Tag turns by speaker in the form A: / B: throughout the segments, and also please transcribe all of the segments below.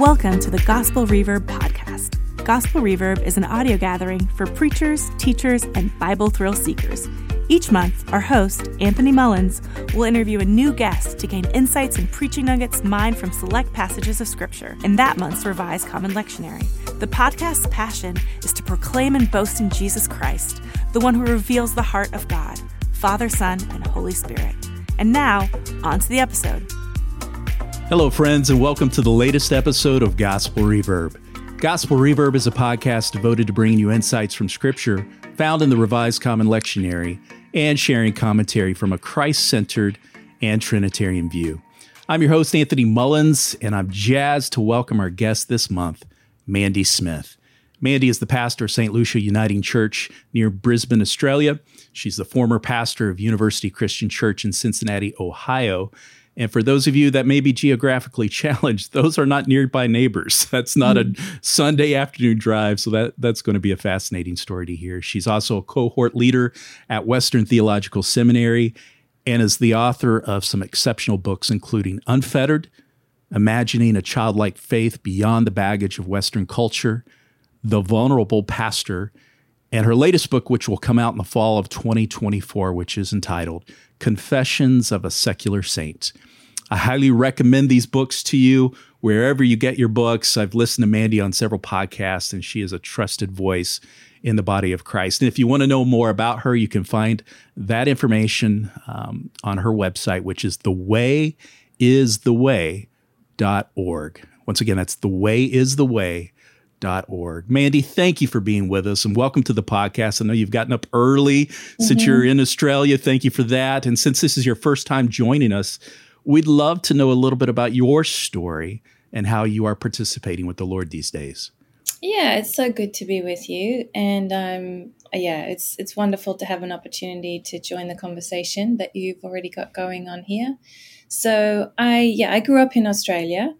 A: Welcome to the Gospel Reverb podcast. Gospel Reverb is an audio gathering for preachers, teachers, and Bible thrill seekers. Each month, our host, Anthony Mullins, will interview a new guest to gain insights and preaching nuggets mined from select passages of Scripture in that month's Revised Common Lectionary. The podcast's passion is to proclaim and boast in Jesus Christ, the one who reveals the heart of God, Father, Son, and Holy Spirit. And now, on to the episode.
B: Hello, friends, and welcome to the latest episode of Gospel Reverb. Gospel Reverb is a podcast devoted to bringing you insights from Scripture found in the Revised Common Lectionary and sharing commentary from a Christ centered and Trinitarian view. I'm your host, Anthony Mullins, and I'm jazzed to welcome our guest this month, Mandy Smith. Mandy is the pastor of St. Lucia Uniting Church near Brisbane, Australia. She's the former pastor of University Christian Church in Cincinnati, Ohio and for those of you that may be geographically challenged, those are not nearby neighbors. That's not mm. a Sunday afternoon drive. So that, that's going to be a fascinating story to hear. She's also a cohort leader at Western Theological Seminary and is the author of some exceptional books, including Unfettered, Imagining a Childlike Faith Beyond the Baggage of Western Culture, The Vulnerable Pastor, and her latest book, which will come out in the fall of 2024, which is entitled Confessions of a Secular Saint. I highly recommend these books to you wherever you get your books. I've listened to Mandy on several podcasts, and she is a trusted voice in the body of Christ. And if you want to know more about her, you can find that information um, on her website, which is thewayistheway.org. Once again, that's thewayistheway.org org. Mandy, thank you for being with us and welcome to the podcast. I know you've gotten up early mm-hmm. since you're in Australia. Thank you for that. And since this is your first time joining us, we'd love to know a little bit about your story and how you are participating with the Lord these days.
C: Yeah, it's so good to be with you, and um, yeah, it's it's wonderful to have an opportunity to join the conversation that you've already got going on here. So I yeah, I grew up in Australia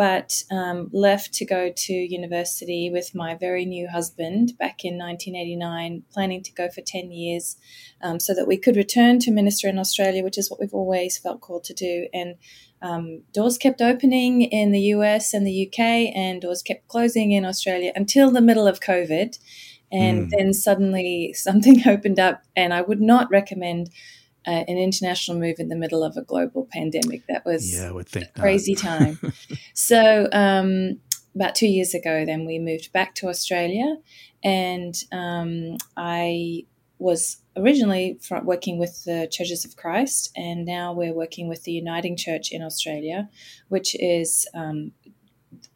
C: but um, left to go to university with my very new husband back in 1989, planning to go for 10 years um, so that we could return to minister in Australia, which is what we've always felt called to do. And um, doors kept opening in the US and the UK, and doors kept closing in Australia until the middle of COVID. And mm. then suddenly something opened up, and I would not recommend uh, an international move in the middle of a global pandemic. That was
B: yeah, I would think
C: a crazy time. so um, about two years ago, then we moved back to Australia, and um, I was originally working with the Churches of Christ, and now we're working with the Uniting Church in Australia, which is um,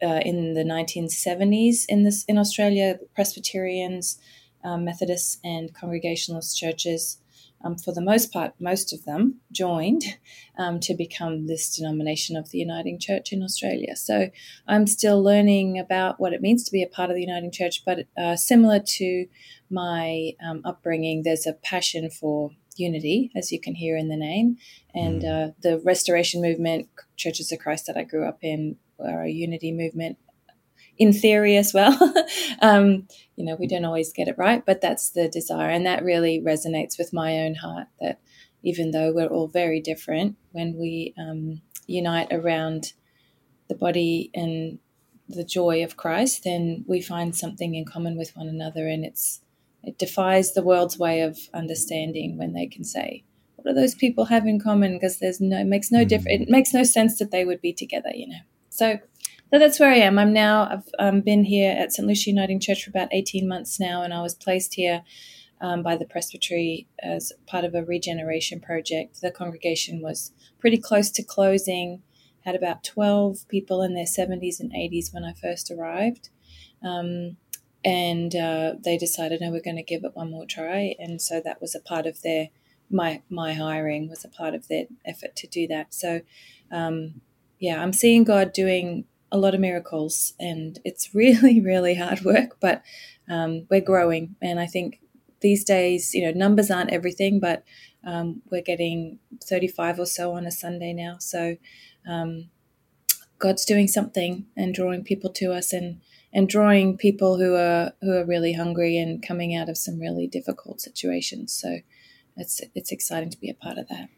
C: uh, in the 1970s in this in Australia, Presbyterians, um, Methodists, and Congregationalist churches um, for the most part, most of them joined um, to become this denomination of the Uniting Church in Australia. So I'm still learning about what it means to be a part of the Uniting Church, but uh, similar to my um, upbringing, there's a passion for unity, as you can hear in the name. And mm. uh, the Restoration Movement, Churches of Christ that I grew up in, are a unity movement in theory as well. um, you know, we don't always get it right, but that's the desire. And that really resonates with my own heart that even though we're all very different, when we um, unite around the body and the joy of Christ, then we find something in common with one another. And it's, it defies the world's way of understanding when they can say, what do those people have in common? Because there's no, it makes no mm-hmm. difference. It makes no sense that they would be together, you know? So that's where I am. I'm now, I've um, been here at St. Lucia Uniting Church for about 18 months now, and I was placed here um, by the presbytery as part of a regeneration project. The congregation was pretty close to closing, had about 12 people in their 70s and 80s when I first arrived. Um, and uh, they decided, no, we're going to give it one more try. And so that was a part of their, my, my hiring was a part of their effort to do that. So, um, yeah, I'm seeing God doing a lot of miracles, and it's really, really hard work, but um, we're growing. And I think these days, you know, numbers aren't everything, but um, we're getting 35 or so on a Sunday now. So um, God's doing something and drawing people to us and and drawing people who are who are really hungry and coming out of some really difficult situations. So it's it's exciting to be a part of that.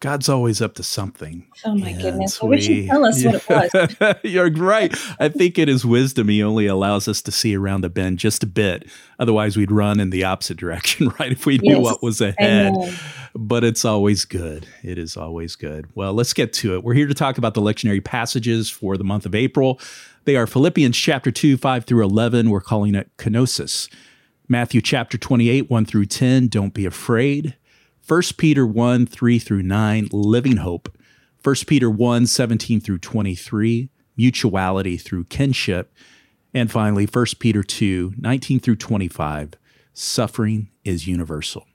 B: God's always up to something.
C: Oh my and goodness! Wish you tell us yeah. what it was.
B: You're right. I think in His wisdom, He only allows us to see around the bend just a bit. Otherwise, we'd run in the opposite direction, right? If we knew yes. what was ahead. But it's always good. It is always good. Well, let's get to it. We're here to talk about the lectionary passages for the month of April. They are Philippians chapter two, five through eleven. We're calling it kenosis. Matthew chapter twenty-eight, one through ten. Don't be afraid. 1 Peter 1 3 through 9, living hope. 1 Peter 1 17 through 23, mutuality through kinship. And finally, 1 Peter 2 19 through 25, suffering is universal.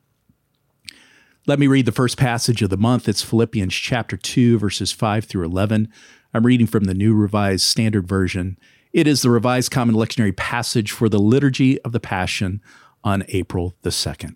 B: Let me read the first passage of the month. It's Philippians chapter 2, verses 5 through 11. I'm reading from the New Revised Standard Version. It is the Revised Common Lectionary passage for the Liturgy of the Passion on April the 2nd.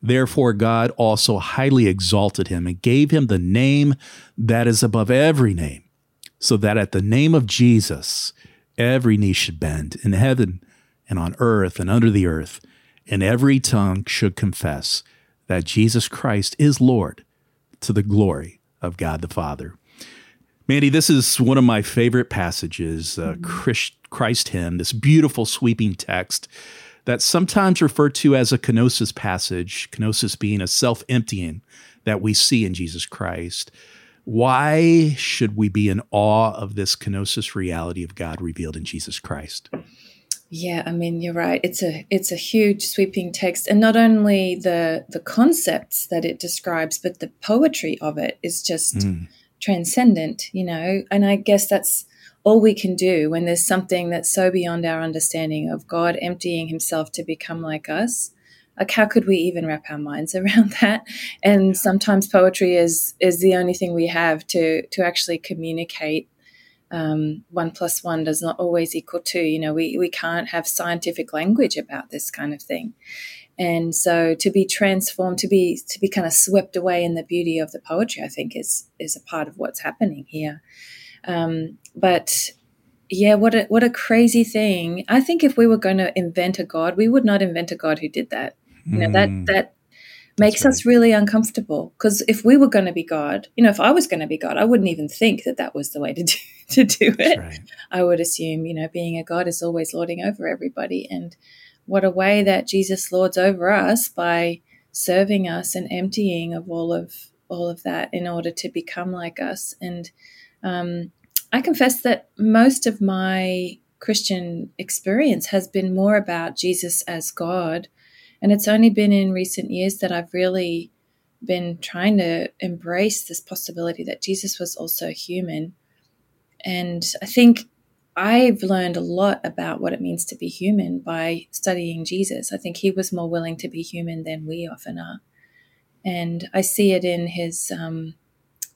B: Therefore, God also highly exalted him and gave him the name that is above every name, so that at the name of Jesus, every knee should bend in heaven and on earth and under the earth, and every tongue should confess that Jesus Christ is Lord to the glory of God the Father. Mandy, this is one of my favorite passages, uh, Christ, Christ hymn, this beautiful sweeping text that's sometimes referred to as a kenosis passage, kenosis being a self emptying that we see in Jesus Christ. Why should we be in awe of this kenosis reality of God revealed in Jesus Christ?
C: Yeah, I mean you're right. It's a it's a huge sweeping text and not only the the concepts that it describes but the poetry of it is just mm. transcendent, you know. And I guess that's all we can do when there's something that's so beyond our understanding of God emptying himself to become like us. Like how could we even wrap our minds around that? And sometimes poetry is is the only thing we have to to actually communicate um, one plus one does not always equal two. You know, we, we can't have scientific language about this kind of thing. And so to be transformed, to be to be kind of swept away in the beauty of the poetry, I think is is a part of what's happening here. Um, but yeah, what a what a crazy thing! I think if we were going to invent a god, we would not invent a god who did that. You know that hmm. that makes right. us really uncomfortable because if we were going to be God, you know, if I was going to be God, I wouldn't even think that that was the way to do to do it. Right. I would assume, you know, being a God is always lording over everybody, and what a way that Jesus lords over us by serving us and emptying of all of all of that in order to become like us and um, I confess that most of my Christian experience has been more about Jesus as God. And it's only been in recent years that I've really been trying to embrace this possibility that Jesus was also human. And I think I've learned a lot about what it means to be human by studying Jesus. I think he was more willing to be human than we often are. And I see it in his um,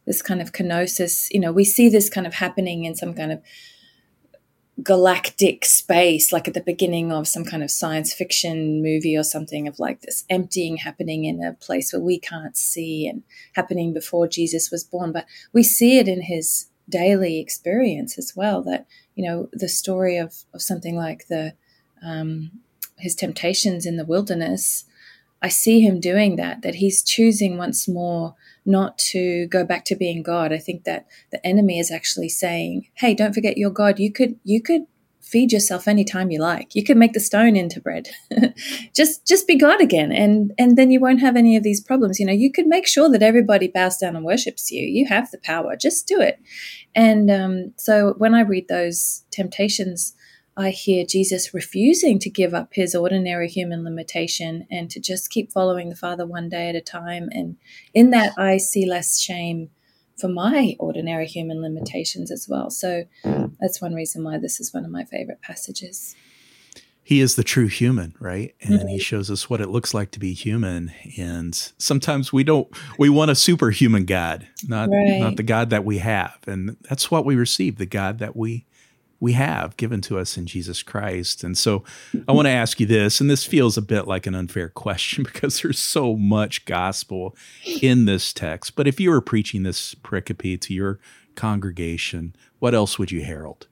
C: this kind of kenosis. You know, we see this kind of happening in some kind of galactic space, like at the beginning of some kind of science fiction movie or something, of like this emptying happening in a place where we can't see and happening before Jesus was born. But we see it in his daily experience as well. That you know, the story of of something like the um, his temptations in the wilderness. I see him doing that. That he's choosing once more not to go back to being God. I think that the enemy is actually saying, "Hey, don't forget your God. You could you could feed yourself anytime you like. You could make the stone into bread. just just be God again and and then you won't have any of these problems. You know, you could make sure that everybody bows down and worships you. You have the power. Just do it." And um, so when I read those temptations, I hear Jesus refusing to give up his ordinary human limitation and to just keep following the Father one day at a time. And in that, I see less shame for my ordinary human limitations as well. So that's one reason why this is one of my favorite passages.
B: He is the true human, right? And mm-hmm. he shows us what it looks like to be human. And sometimes we don't we want a superhuman God, not right. not the God that we have. And that's what we receive, the God that we we have given to us in Jesus Christ. And so I want to ask you this, and this feels a bit like an unfair question because there's so much gospel in this text. But if you were preaching this pericope to your congregation, what else would you herald?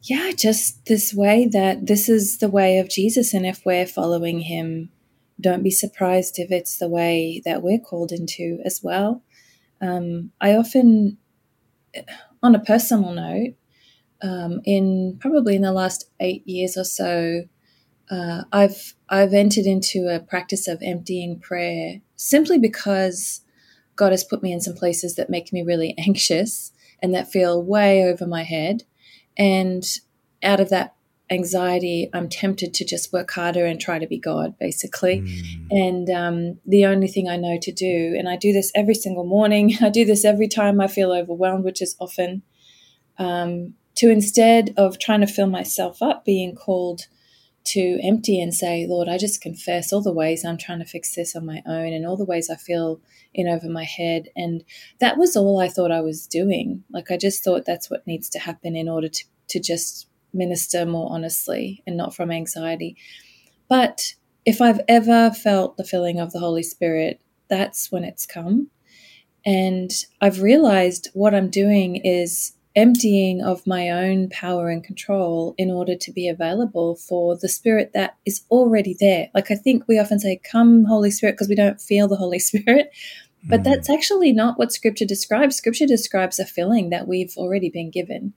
C: Yeah, just this way that this is the way of Jesus. And if we're following him, don't be surprised if it's the way that we're called into as well. Um, I often, on a personal note, um, in probably in the last eight years or so, uh, I've I've entered into a practice of emptying prayer simply because God has put me in some places that make me really anxious and that feel way over my head. And out of that anxiety, I'm tempted to just work harder and try to be God, basically. Mm. And um, the only thing I know to do, and I do this every single morning, I do this every time I feel overwhelmed, which is often, um, to instead of trying to fill myself up, being called to empty and say, Lord, I just confess all the ways I'm trying to fix this on my own and all the ways I feel in over my head. And that was all I thought I was doing. Like, I just thought that's what needs to happen in order to, to just minister more honestly and not from anxiety. But if I've ever felt the filling of the Holy Spirit, that's when it's come. And I've realized what I'm doing is emptying of my own power and control in order to be available for the spirit that is already there. Like I think we often say, Come, Holy Spirit, because we don't feel the Holy Spirit. But mm. that's actually not what Scripture describes. Scripture describes a filling that we've already been given.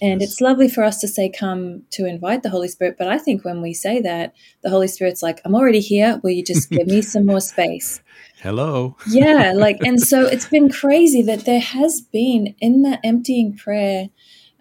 C: And yes. it's lovely for us to say, Come to invite the Holy Spirit. But I think when we say that, the Holy Spirit's like, I'm already here. Will you just give me some more space?
B: hello.
C: yeah, like, and so it's been crazy that there has been in that emptying prayer.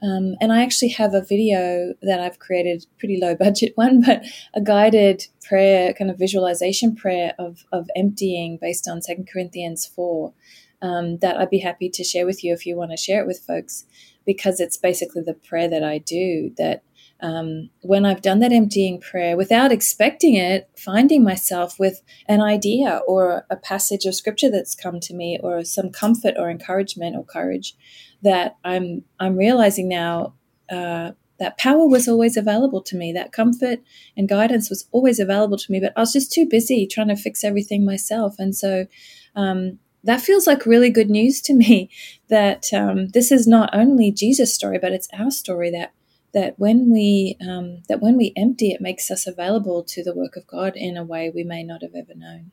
C: Um, and I actually have a video that I've created, pretty low budget one, but a guided prayer, kind of visualization prayer of, of emptying based on Second Corinthians 4 um, that I'd be happy to share with you if you want to share it with folks, because it's basically the prayer that I do that um, when I've done that emptying prayer without expecting it, finding myself with an idea or a passage of scripture that's come to me, or some comfort or encouragement or courage that I'm I'm realizing now uh, that power was always available to me. That comfort and guidance was always available to me, but I was just too busy trying to fix everything myself, and so. Um, that feels like really good news to me that um, this is not only Jesus' story, but it's our story that that when we um, that when we empty, it makes us available to the work of God in a way we may not have ever known.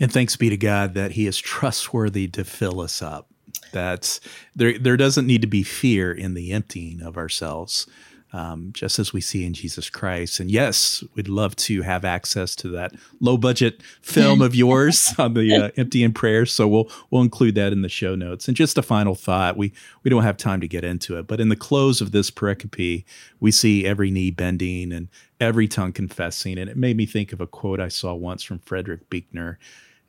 B: And thanks be to God that He is trustworthy to fill us up. That's there. There doesn't need to be fear in the emptying of ourselves um, just as we see in Jesus Christ. And yes, we'd love to have access to that low budget film of yours on the uh, Empty in Prayer. So we'll we'll include that in the show notes. And just a final thought: we we don't have time to get into it, but in the close of this pericope, we see every knee bending and every tongue confessing. And it made me think of a quote I saw once from Frederick Buechner.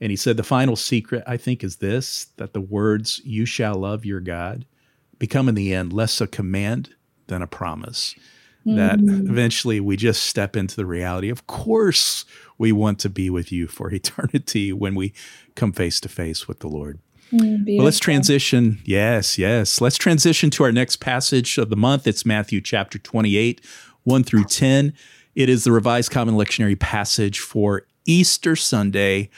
B: And he said, The final secret, I think, is this that the words, You shall love your God, become in the end less a command than a promise. Mm. That eventually we just step into the reality. Of course, we want to be with you for eternity when we come face to face with the Lord. Mm, well, let's transition. Yes, yes. Let's transition to our next passage of the month. It's Matthew chapter 28, 1 through 10. It is the Revised Common Lectionary passage for Easter Sunday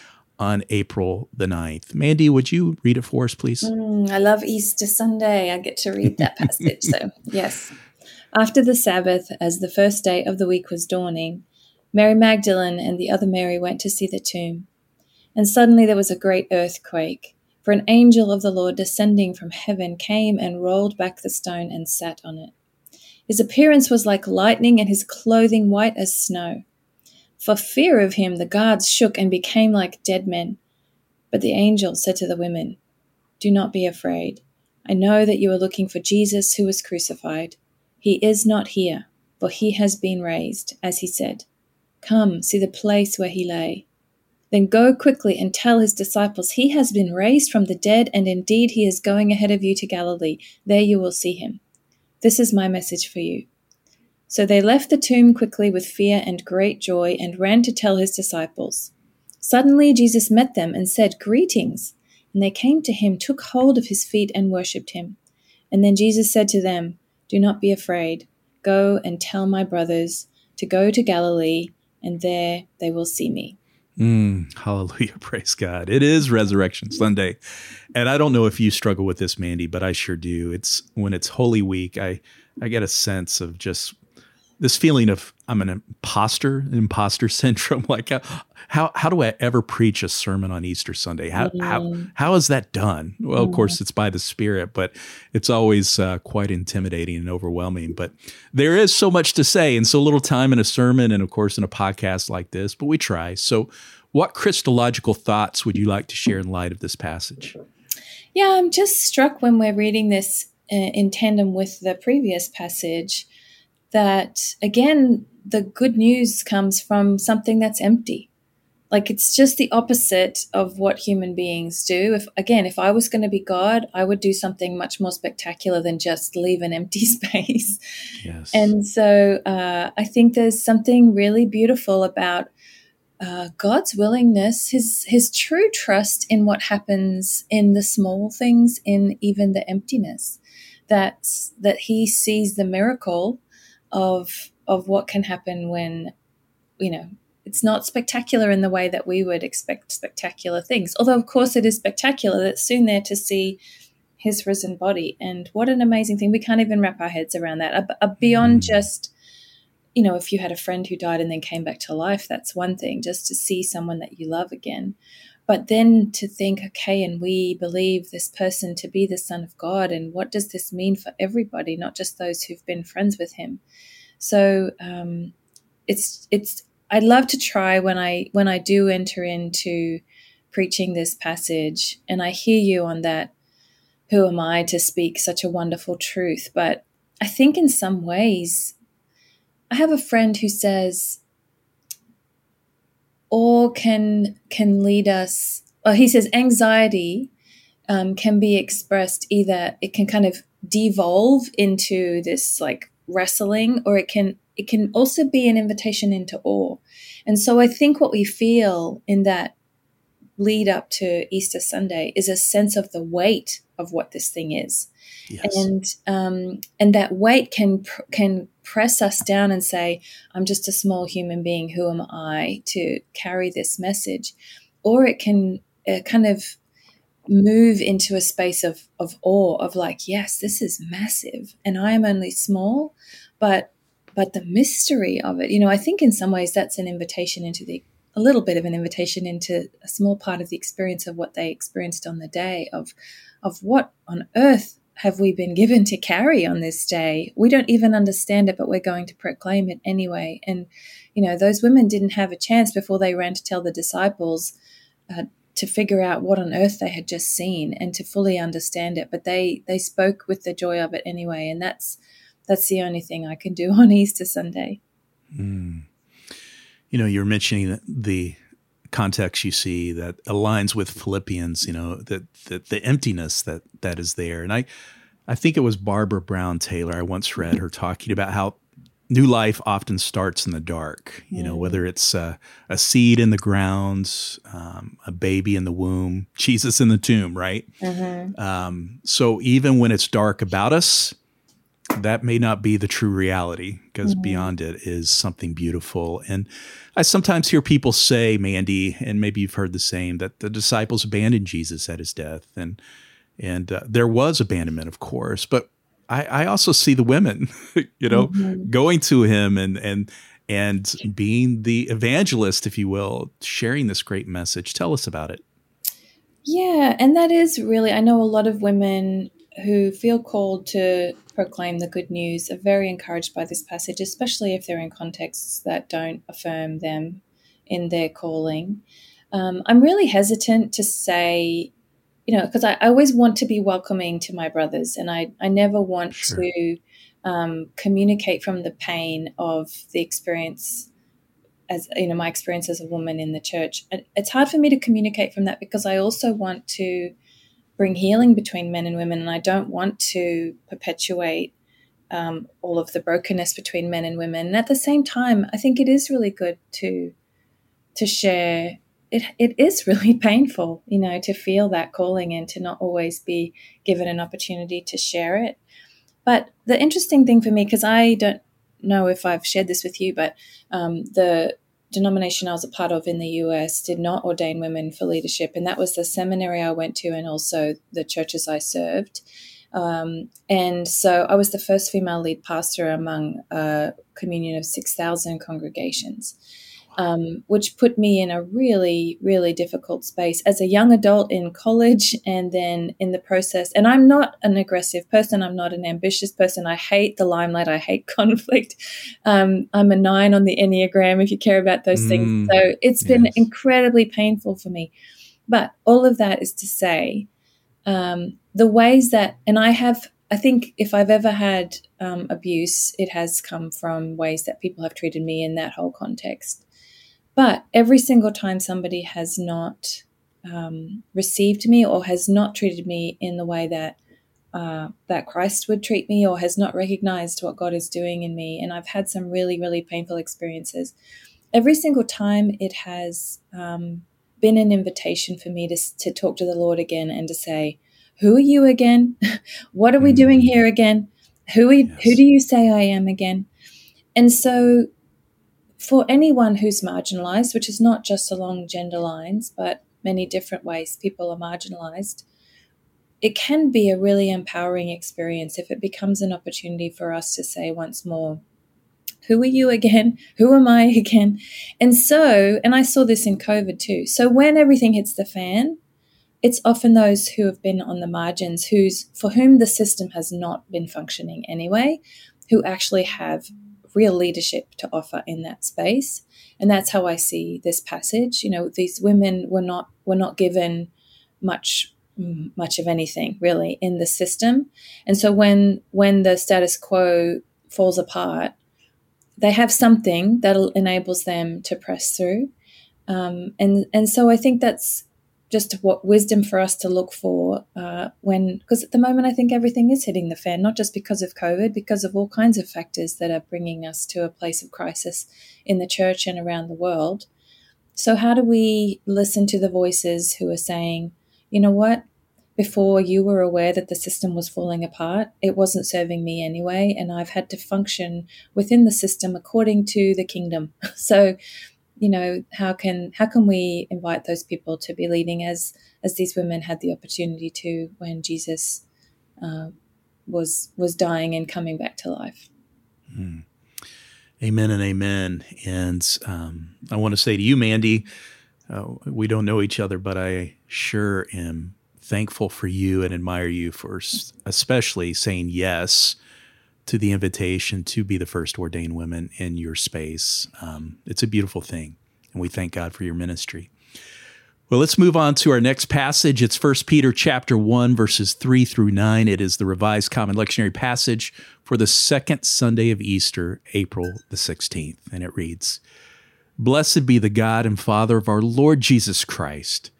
B: on April the 9th. Mandy, would you read it for us, please?
C: Mm, I love Easter Sunday. I get to read that passage. So, yes. After the Sabbath, as the first day of the week was dawning, Mary Magdalene and the other Mary went to see the tomb. And suddenly there was a great earthquake, for an angel of the Lord descending from heaven came and rolled back the stone and sat on it. His appearance was like lightning, and his clothing white as snow. For fear of him, the guards shook and became like dead men. But the angel said to the women, Do not be afraid. I know that you are looking for Jesus who was crucified. He is not here, for he has been raised, as he said. Come, see the place where he lay. Then go quickly and tell his disciples, He has been raised from the dead, and indeed he is going ahead of you to Galilee. There you will see him. This is my message for you. So they left the tomb quickly with fear and great joy and ran to tell his disciples. Suddenly Jesus met them and said, Greetings! And they came to him, took hold of his feet, and worshipped him. And then Jesus said to them, Do not be afraid. Go and tell my brothers to go to Galilee, and there they will see me.
B: Mm, hallelujah. Praise God. It is Resurrection Sunday. And I don't know if you struggle with this, Mandy, but I sure do. It's when it's Holy Week, I, I get a sense of just this feeling of I'm an imposter, imposter syndrome. Like how, how, how do I ever preach a sermon on Easter Sunday? How, mm. how, how is that done? Well, of course, it's by the Spirit, but it's always uh, quite intimidating and overwhelming. But there is so much to say and so little time in a sermon and, of course, in a podcast like this, but we try. So, what Christological thoughts would you like to share in light of this passage?
C: Yeah, I'm just struck when we're reading this uh, in tandem with the previous passage that, again, the good news comes from something that's empty. Like it's just the opposite of what human beings do. If again, if I was going to be God, I would do something much more spectacular than just leave an empty space. Yes. And so uh, I think there's something really beautiful about uh, God's willingness, his his true trust in what happens in the small things, in even the emptiness, that that he sees the miracle of of what can happen when, you know, it's not spectacular in the way that we would expect spectacular things. Although of course it is spectacular. It's soon there to see his risen body, and what an amazing thing! We can't even wrap our heads around that. beyond mm. just you know, if you had a friend who died and then came back to life, that's one thing, just to see someone that you love again. But then to think, okay, and we believe this person to be the Son of God, and what does this mean for everybody, not just those who've been friends with him? So um, it's it's I'd love to try when I when I do enter into preaching this passage, and I hear you on that. Who am I to speak such a wonderful truth? But I think in some ways I have a friend who says awe can can lead us. Well, he says anxiety um, can be expressed either it can kind of devolve into this like wrestling, or it can it can also be an invitation into awe. And so I think what we feel in that lead up to Easter Sunday is a sense of the weight of what this thing is, yes. and um, and that weight can can press us down and say, I'm just a small human being. Who am I to carry this message? Or it can uh, kind of move into a space of, of awe of like, yes, this is massive and I am only small, but but the mystery of it, you know, I think in some ways that's an invitation into the a little bit of an invitation into a small part of the experience of what they experienced on the day of of what on earth have we been given to carry on this day? We don't even understand it, but we're going to proclaim it anyway. And, you know, those women didn't have a chance before they ran to tell the disciples uh, to figure out what on earth they had just seen and to fully understand it. But they they spoke with the joy of it anyway, and that's that's the only thing I can do on Easter Sunday.
B: Mm. You know, you're mentioning the context you see that aligns with Philippians, you know, that, that the emptiness that that is there. And I I think it was Barbara Brown Taylor. I once read her talking about how new life often starts in the dark. You know, whether it's a seed in the ground, um, a baby in the womb, Jesus in the tomb, right? Mm-hmm. Um, so even when it's dark about us, that may not be the true reality because mm-hmm. beyond it is something beautiful. And I sometimes hear people say, Mandy, and maybe you've heard the same, that the disciples abandoned Jesus at his death, and and uh, there was abandonment, of course, but I, I also see the women, you know, mm-hmm. going to him and and and being the evangelist, if you will, sharing this great message. Tell us about it.
C: Yeah, and that is really, I know a lot of women who feel called to proclaim the good news are very encouraged by this passage, especially if they're in contexts that don't affirm them in their calling. Um, I'm really hesitant to say, you know, because I, I, always want to be welcoming to my brothers, and I, I never want sure. to um, communicate from the pain of the experience as you know my experience as a woman in the church it's hard for me to communicate from that because i also want to bring healing between men and women, and I don't want to perpetuate um, all of the brokenness between men and women. And at the same time, I think it is really good to to share. It it is really painful, you know, to feel that calling and to not always be given an opportunity to share it. but the interesting thing for me, because I don't know if I've shared this with you, but um, the denomination I was a part of in the US did not ordain women for leadership. And that was the seminary I went to and also the churches I served. Um, and so I was the first female lead pastor among a communion of 6,000 congregations um, which put me in a really, really difficult space as a young adult in college and then in the process. And I'm not an aggressive person, I'm not an ambitious person. I hate the limelight, I hate conflict. Um, I'm a nine on the Enneagram if you care about those mm, things. So it's been yes. incredibly painful for me. But all of that is to say, um, the ways that, and I have I think if I've ever had um, abuse, it has come from ways that people have treated me in that whole context. But every single time somebody has not um, received me or has not treated me in the way that uh, that Christ would treat me or has not recognized what God is doing in me, and I've had some really, really painful experiences. Every single time it has um, been an invitation for me to, to talk to the Lord again and to say, Who are you again? what are we doing mm. here again? Who, are, yes. who do you say I am again? And so for anyone who's marginalized, which is not just along gender lines, but many different ways people are marginalized, it can be a really empowering experience if it becomes an opportunity for us to say once more, who are you again? Who am I again? And so, and I saw this in COVID too. So when everything hits the fan, it's often those who have been on the margins, who's for whom the system has not been functioning anyway, who actually have real leadership to offer in that space. And that's how I see this passage. You know, these women were not were not given much much of anything really in the system. And so when when the status quo falls apart, they have something that enables them to press through. Um, and and so I think that's just what wisdom for us to look for uh, when because at the moment i think everything is hitting the fan not just because of covid because of all kinds of factors that are bringing us to a place of crisis in the church and around the world. So how do we listen to the voices who are saying you know what? Before you were aware that the system was falling apart it wasn't serving me anyway and i've had to function within the system according to the kingdom. So you know how can how can we invite those people to be leading as as these women had the opportunity to when Jesus uh, was was dying and coming back to life.
B: Mm. Amen and amen. And um, I want to say to you, Mandy, uh, we don't know each other, but I sure am thankful for you and admire you for especially saying yes to the invitation to be the first ordained women in your space. Um, it's a beautiful thing, and we thank God for your ministry. Well, let's move on to our next passage. It's 1 Peter chapter 1 verses 3 through 9. It is the revised common lectionary passage for the second Sunday of Easter, April the 16th, and it reads: Blessed be the God and Father of our Lord Jesus Christ.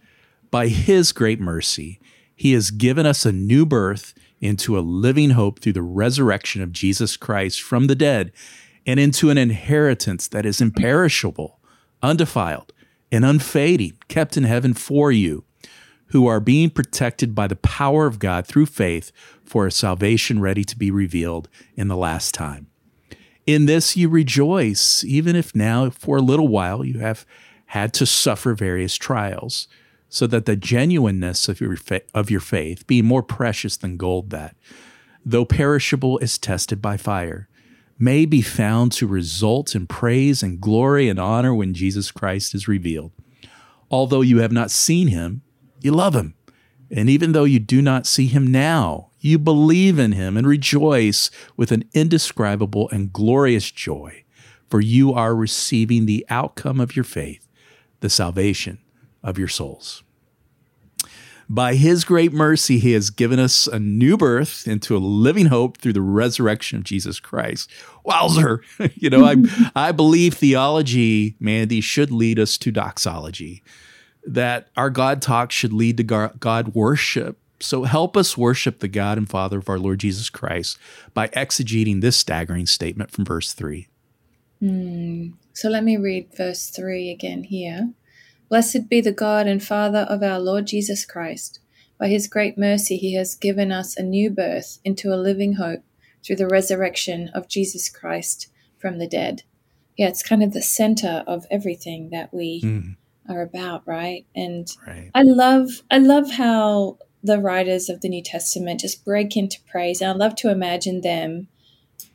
B: By his great mercy, he has given us a new birth into a living hope through the resurrection of Jesus Christ from the dead, and into an inheritance that is imperishable, undefiled, and unfading, kept in heaven for you, who are being protected by the power of God through faith for a salvation ready to be revealed in the last time. In this you rejoice, even if now for a little while you have had to suffer various trials so that the genuineness of your, fa- of your faith, be more precious than gold that, though perishable, is tested by fire, may be found to result in praise and glory and honor when Jesus Christ is revealed. Although you have not seen him, you love him. And even though you do not see him now, you believe in him and rejoice with an indescribable and glorious joy, for you are receiving the outcome of your faith, the salvation of your souls. By his great mercy, he has given us a new birth into a living hope through the resurrection of Jesus Christ. Wowzer. you know, I, I believe theology, Mandy, should lead us to doxology, that our God talk should lead to God worship. So help us worship the God and Father of our Lord Jesus Christ by exegeting this staggering statement from verse 3.
C: Mm. So let me read verse 3 again here. Blessed be the God and Father of our Lord Jesus Christ. By his great mercy, he has given us a new birth into a living hope through the resurrection of Jesus Christ from the dead. Yeah, it's kind of the center of everything that we mm. are about, right? And right. I love I love how the writers of the New Testament just break into praise. And I love to imagine them,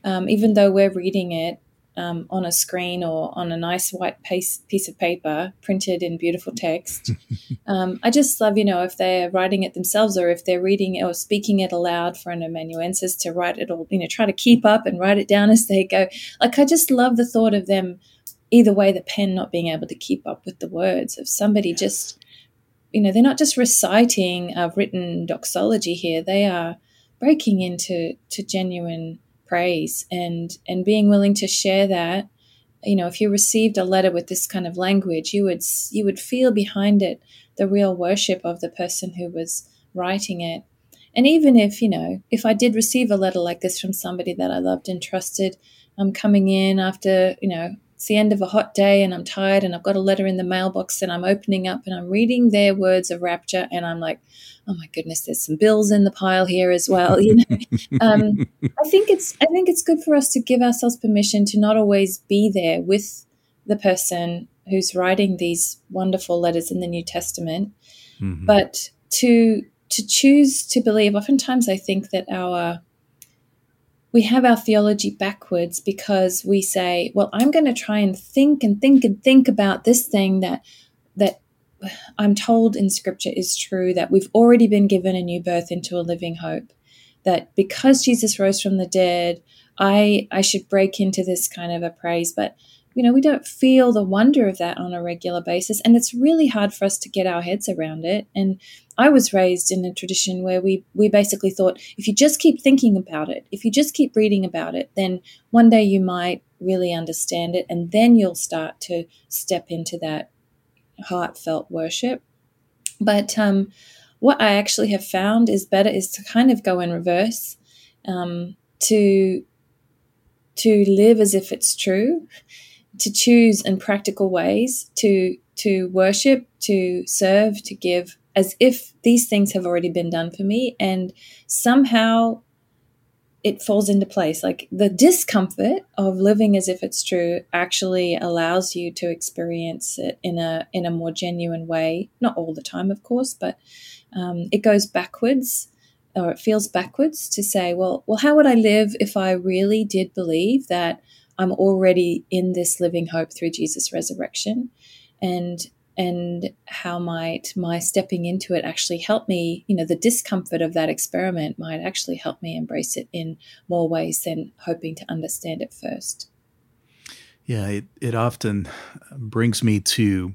C: um, even though we're reading it um, on a screen or on a nice white piece, piece of paper printed in beautiful text. um, I just love, you know, if they're writing it themselves or if they're reading it or speaking it aloud for an amanuensis to write it all, you know, try to keep up and write it down as they go. Like, I just love the thought of them, either way, the pen not being able to keep up with the words of somebody yes. just, you know, they're not just reciting a written doxology here, they are breaking into to genuine praise and and being willing to share that you know if you received a letter with this kind of language you would you would feel behind it the real worship of the person who was writing it. And even if you know if i did receive a letter like this from somebody that i loved and trusted i'm coming in after you know it's the end of a hot day and i'm tired and i've got a letter in the mailbox and i'm opening up and i'm reading their words of rapture and i'm like oh my goodness, there's some bills in the pile here as well. You know, um, I think it's I think it's good for us to give ourselves permission to not always be there with the person who's writing these wonderful letters in the New Testament, mm-hmm. but to to choose to believe. Oftentimes, I think that our we have our theology backwards because we say, well, I'm going to try and think and think and think about this thing that that I'm told in scripture is true that we've already been given a new birth into a living hope. That because Jesus rose from the dead, I I should break into this kind of a praise. But you know, we don't feel the wonder of that on a regular basis. And it's really hard for us to get our heads around it. And I was raised in a tradition where we, we basically thought if you just keep thinking about it, if you just keep reading about it, then one day you might really understand it. And then you'll start to step into that heartfelt worship. But um, what I actually have found is better is to kind of go in reverse, um, to to live as if it's true, to choose in practical ways to to worship, to serve, to give, as if these things have already been done for me, and somehow it falls into place. Like the discomfort of living as if it's true actually allows you to experience it in a in a more genuine way. Not all the time, of course, but um, it goes backwards or it feels backwards to say, well, well, how would I live if I really did believe that I'm already in this living hope through Jesus' resurrection, and and how might my stepping into it actually help me you know the discomfort of that experiment might actually help me embrace it in more ways than hoping to understand it first.
B: Yeah it, it often brings me to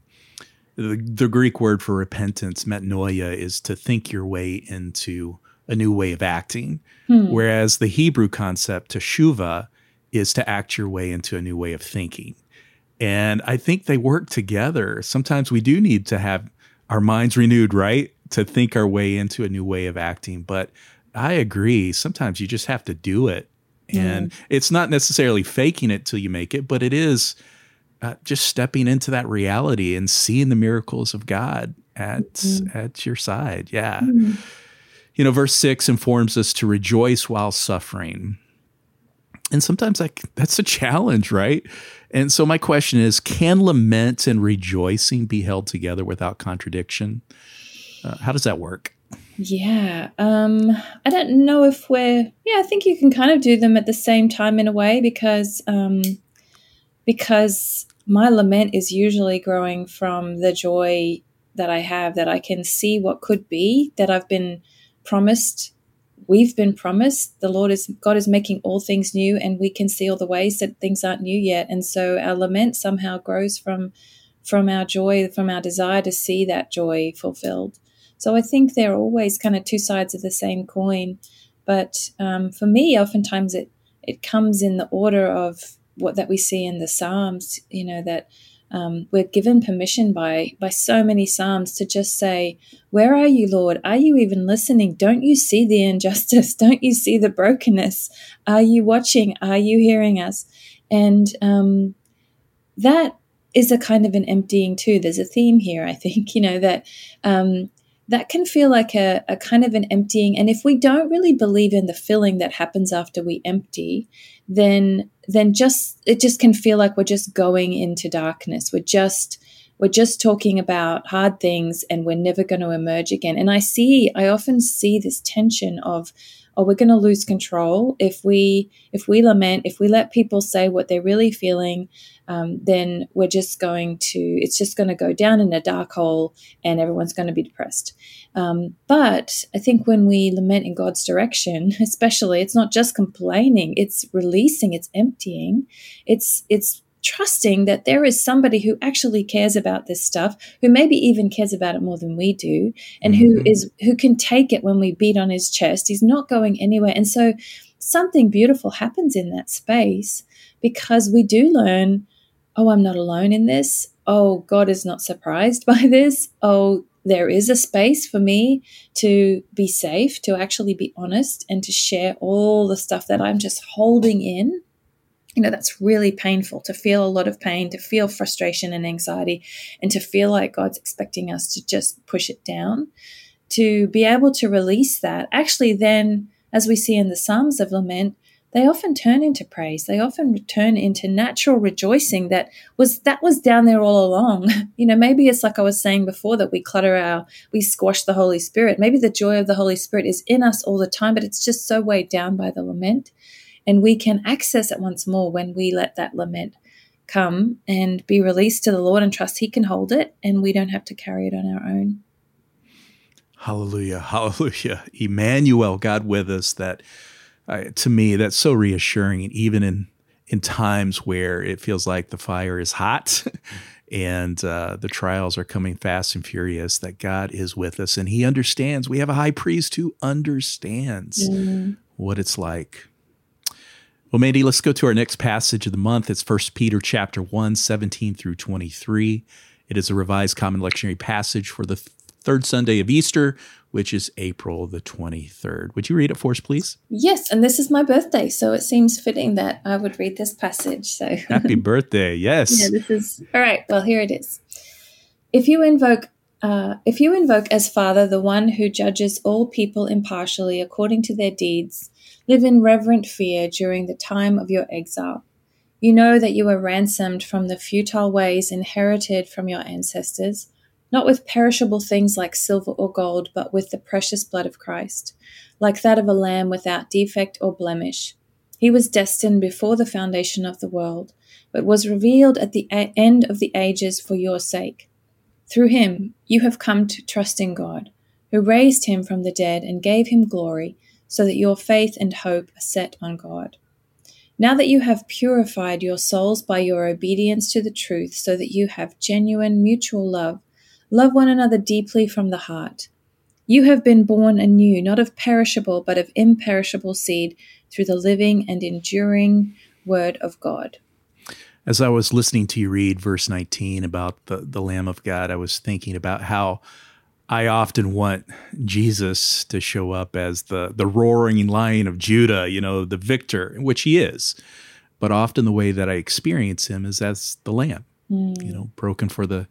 B: the, the greek word for repentance metanoia is to think your way into a new way of acting. Hmm. whereas the hebrew concept teshuva is to act your way into a new way of thinking and I think they work together. Sometimes we do need to have our minds renewed, right? To think our way into a new way of acting. But I agree. Sometimes you just have to do it. And mm. it's not necessarily faking it till you make it, but it is uh, just stepping into that reality and seeing the miracles of God at mm. at your side. Yeah. Mm. You know, verse 6 informs us to rejoice while suffering. And sometimes like that's a challenge, right? And so my question is can lament and rejoicing be held together without contradiction? Uh, how does that work?
C: Yeah. Um, I don't know if we're, yeah, I think you can kind of do them at the same time in a way because, um, because my lament is usually growing from the joy that I have that I can see what could be, that I've been promised we've been promised the lord is god is making all things new and we can see all the ways that things aren't new yet. And so our lament somehow grows from from our joy from our desire to see that joy fulfilled. So i think they're always kind of two sides of the same coin. But um, for me oftentimes it it comes in the order of what that we see in the psalms you know that um, we're given permission by by so many psalms to just say where are you lord? Are you even listening? Don't you see the injustice? Don't you see the brokenness? Are you watching? Are you hearing us? And um, that is a kind of an emptying too. There's a theme here i think you know that um, that can feel like a, a kind of an emptying. And if we don't really believe in the filling that happens after we empty, then then just it just can feel like we're just going into darkness. We're just we're just talking about hard things and we're never going to emerge again. And I see, I often see this tension of, oh, we're going to lose control if we if we lament, if we let people say what they're really feeling, um, then we're just going to it's just going to go down in a dark hole and everyone's going to be depressed. Um, but I think when we lament in God's direction, especially, it's not just complaining; it's releasing, it's emptying, it's it's trusting that there is somebody who actually cares about this stuff who maybe even cares about it more than we do and mm-hmm. who is who can take it when we beat on his chest. He's not going anywhere. And so something beautiful happens in that space because we do learn oh i'm not alone in this. Oh god is not surprised by this. Oh there is a space for me to be safe to actually be honest and to share all the stuff that i'm just holding in you know that's really painful to feel a lot of pain to feel frustration and anxiety and to feel like god's expecting us to just push it down. To be able to release that actually then as we see in the psalms of lament they often turn into praise. They often turn into natural rejoicing that was that was down there all along. You know maybe it's like i was saying before that we clutter our we squash the holy spirit. Maybe the joy of the holy spirit is in us all the time but it's just so weighed down by the lament and we can access it once more when we let that lament come and be released to the Lord and trust He can hold it and we don't have to carry it on our own.
B: Hallelujah. Hallelujah. Emmanuel, God with us. That uh, to me, that's so reassuring. And even in, in times where it feels like the fire is hot and uh, the trials are coming fast and furious, that God is with us and He understands. We have a high priest who understands mm. what it's like well, Mandy, let's go to our next passage of the month. It's 1 Peter chapter 1, 17 through 23. It is a revised common lectionary passage for the third Sunday of Easter, which is April the 23rd. Would you read it for us, please?
C: Yes, and this is my birthday, so it seems fitting that I would read this passage. So
B: Happy birthday. Yes.
C: yeah, this is All right, well, here it is. If you invoke uh, if you invoke as Father the one who judges all people impartially according to their deeds, Live in reverent fear during the time of your exile. You know that you were ransomed from the futile ways inherited from your ancestors, not with perishable things like silver or gold, but with the precious blood of Christ, like that of a lamb without defect or blemish. He was destined before the foundation of the world, but was revealed at the end of the ages for your sake. Through him you have come to trust in God, who raised him from the dead and gave him glory so that your faith and hope are set on God. Now that you have purified your souls by your obedience to the truth, so that you have genuine mutual love, love one another deeply from the heart. You have been born anew, not of perishable, but of imperishable seed, through the living and enduring Word of God.
B: As I was listening to you read verse 19 about the, the Lamb of God, I was thinking about how I often want Jesus to show up as the the roaring lion of Judah, you know, the victor, which he is. But often the way that I experience him is as the lamb, mm. you know, broken for the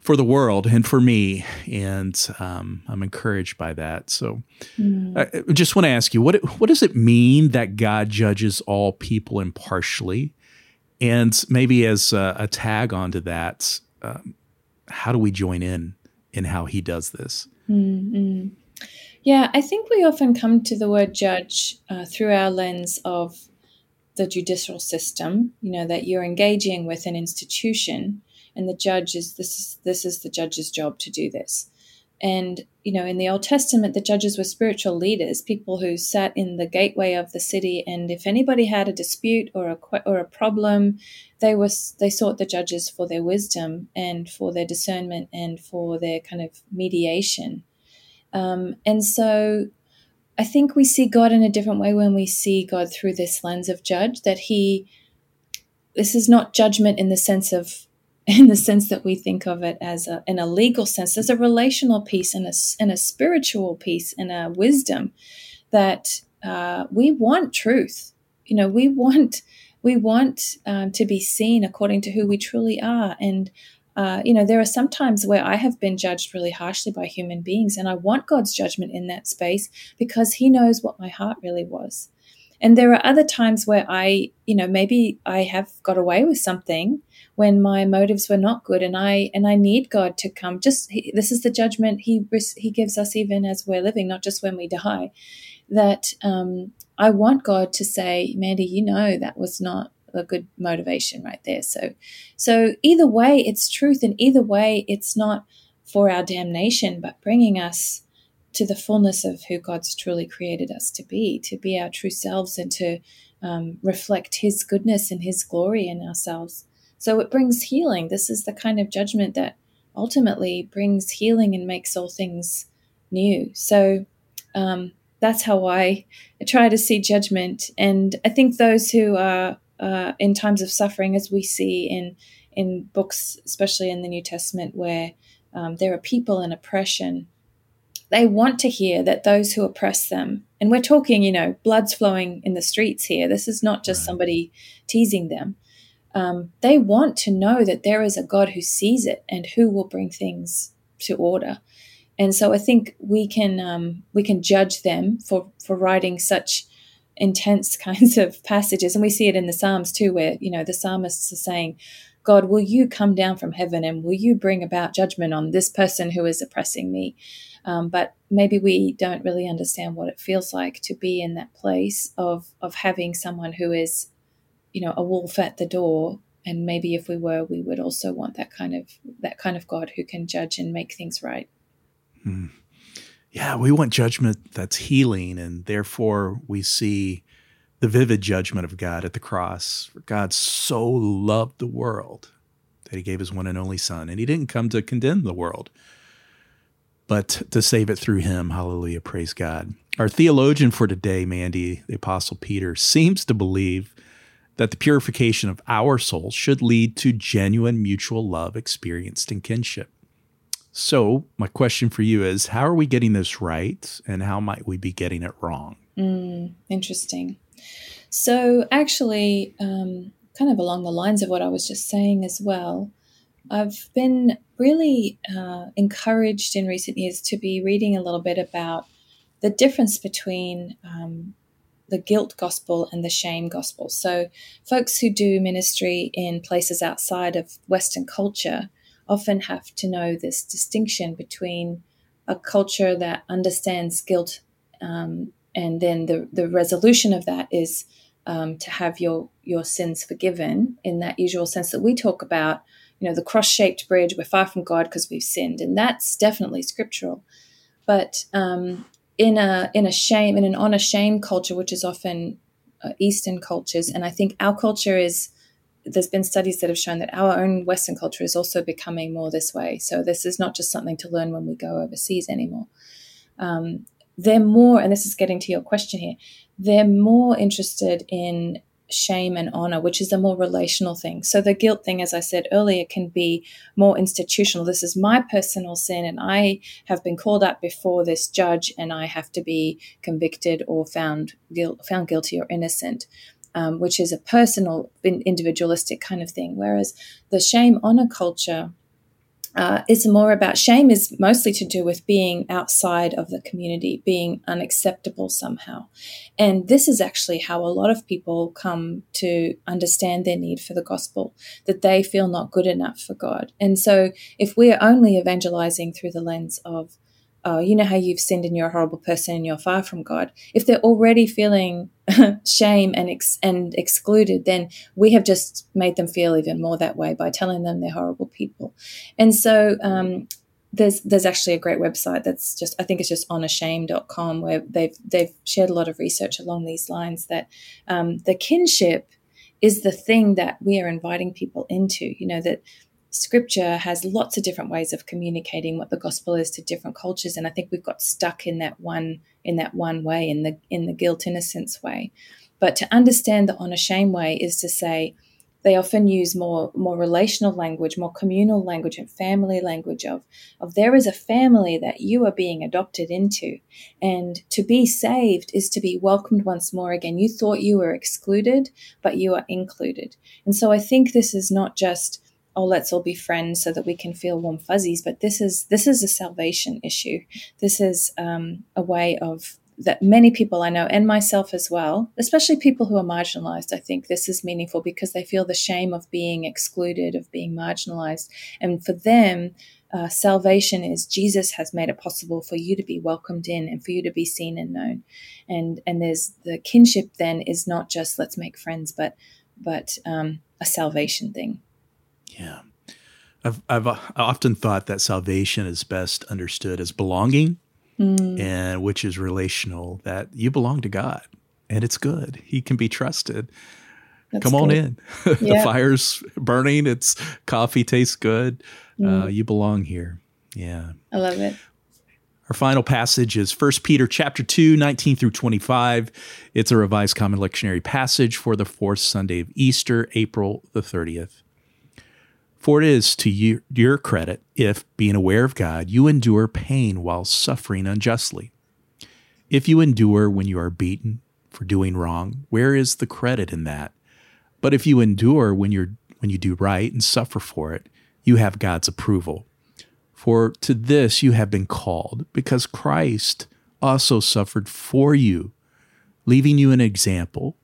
B: for the world and for me, and um, I'm encouraged by that. So, mm. I just want to ask you what what does it mean that God judges all people impartially, and maybe as a, a tag onto that, um, how do we join in in how he does this.
C: Mm-hmm. Yeah, I think we often come to the word judge uh, through our lens of the judicial system. You know that you're engaging with an institution, and the judge is this. Is, this is the judge's job to do this. And, you know, in the Old Testament, the judges were spiritual leaders, people who sat in the gateway of the city. And if anybody had a dispute or a, or a problem, they was they sought the judges for their wisdom and for their discernment and for their kind of mediation. Um, and so I think we see God in a different way when we see God through this lens of judge, that he, this is not judgment in the sense of in the sense that we think of it as a, in a legal sense. There's a relational piece and a, and a spiritual piece and a wisdom that uh, we want truth. You know, we want we want um, to be seen according to who we truly are. And uh, you know, there are some times where I have been judged really harshly by human beings, and I want God's judgment in that space because He knows what my heart really was. And there are other times where I, you know, maybe I have got away with something when my motives were not good, and I and I need God to come. Just he, this is the judgment He He gives us even as we're living, not just when we die. That um, I want God to say, Mandy, you know that was not a good motivation right there. So, so either way, it's truth, and either way, it's not for our damnation, but bringing us to the fullness of who God's truly created us to be, to be our true selves, and to um, reflect His goodness and His glory in ourselves. So it brings healing. This is the kind of judgment that ultimately brings healing and makes all things new. So um, that's how I try to see judgment. And I think those who are uh, in times of suffering, as we see in in books, especially in the New Testament, where um, there are people in oppression, they want to hear that those who oppress them, and we're talking, you know, blood's flowing in the streets here. This is not just somebody teasing them. Um, they want to know that there is a God who sees it and who will bring things to order. And so I think we can um, we can judge them for for writing such intense kinds of passages, and we see it in the Psalms too, where you know the psalmists are saying, "God, will you come down from heaven and will you bring about judgment on this person who is oppressing me?" Um, but maybe we don't really understand what it feels like to be in that place of of having someone who is, you know, a wolf at the door. And maybe if we were, we would also want that kind of that kind of God who can judge and make things right.
B: Mm. Yeah, we want judgment that's healing, and therefore we see the vivid judgment of God at the cross. For God so loved the world that he gave his one and only Son, and he didn't come to condemn the world, but to save it through him. Hallelujah. Praise God. Our theologian for today, Mandy, the Apostle Peter, seems to believe that the purification of our souls should lead to genuine mutual love experienced in kinship. So, my question for you is how are we getting this right and how might we be getting it wrong?
C: Mm, interesting. So, actually, um, kind of along the lines of what I was just saying as well, I've been really uh, encouraged in recent years to be reading a little bit about the difference between um, the guilt gospel and the shame gospel. So, folks who do ministry in places outside of Western culture often have to know this distinction between a culture that understands guilt um, and then the, the resolution of that is um, to have your your sins forgiven in that usual sense that we talk about you know the cross-shaped bridge we're far from god because we've sinned and that's definitely scriptural. But um, in a in a shame in an honor shame culture which is often uh, eastern cultures and i think our culture is there's been studies that have shown that our own Western culture is also becoming more this way. So this is not just something to learn when we go overseas anymore. Um, they're more, and this is getting to your question here, they're more interested in shame and honor, which is a more relational thing. So the guilt thing, as I said earlier, can be more institutional. This is my personal sin, and I have been called up before this judge, and I have to be convicted or found guilt, found guilty or innocent um, which is a personal, individualistic kind of thing. Whereas the shame honor culture uh, is more about shame, is mostly to do with being outside of the community, being unacceptable somehow. And this is actually how a lot of people come to understand their need for the gospel, that they feel not good enough for God. And so if we're only evangelizing through the lens of oh, you know how you've sinned and you're a horrible person and you're far from God. If they're already feeling shame and ex- and excluded, then we have just made them feel even more that way by telling them they're horrible people. And so um, there's there's actually a great website that's just I think it's just honorshame.com where they've they've shared a lot of research along these lines that um, the kinship is the thing that we are inviting people into. You know that scripture has lots of different ways of communicating what the gospel is to different cultures and i think we've got stuck in that one in that one way in the in the guilt innocence way. But to understand the honor shame way is to say they often use more more relational language more communal language and family language of of there is a family that you are being adopted into. And to be saved is to be welcomed once more again. You thought you were excluded but you are included. And so i think this is not just oh let's all be friends so that we can feel warm fuzzies but this is this is a salvation issue this is um, a way of that many people I know and myself as well, especially people who are marginalized, I think this is meaningful because they feel the shame of being excluded, of being marginalized. And for them, uh, salvation is Jesus has made it possible for you to be welcomed in and for you to be seen and known. And and there's the kinship then is not just let's make friends, but but um, a salvation thing.
B: Yeah. I've, I've often thought that salvation is best understood as belonging mm. and which is relational, that you belong to God and it's good. He can be trusted. That's Come on in. the fire's burning. It's coffee tastes good. Uh, mm. Uh, you belong here. Yeah.
C: I love it.
B: Our final passage is 1 Peter chapter 2, 19 through 25. It's a revised common lectionary passage for the fourth Sunday of Easter, April the 30th. For it is to your, credit if, being aware of God, you endure pain while suffering unjustly. If you endure when you are beaten for doing wrong, where is the credit in that? But if you endure when you're when you do right and suffer for it, you have God's approval. For to this you have been called, because Christ also suffered for you, leaving you an example,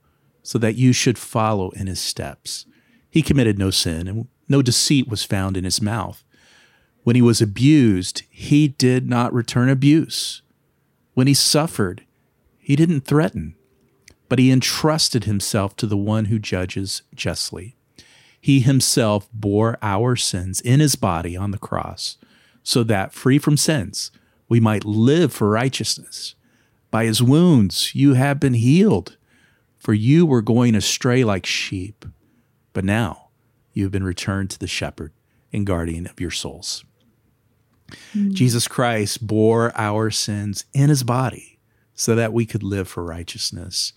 B: so that you should follow in his steps. He committed no sin, and no deceit was found in his mouth. When he was abused, he did not return abuse. When he suffered, he didn't threaten, but he entrusted himself to the one who judges justly. He himself bore our sins in his body on the cross, so that, free from sins, we might live for righteousness. By his wounds you have been healed, for you were going astray like sheep. But now, you have been returned to the shepherd and guardian of your souls. Mm. Jesus Christ bore our sins in his body so that we could live for righteousness.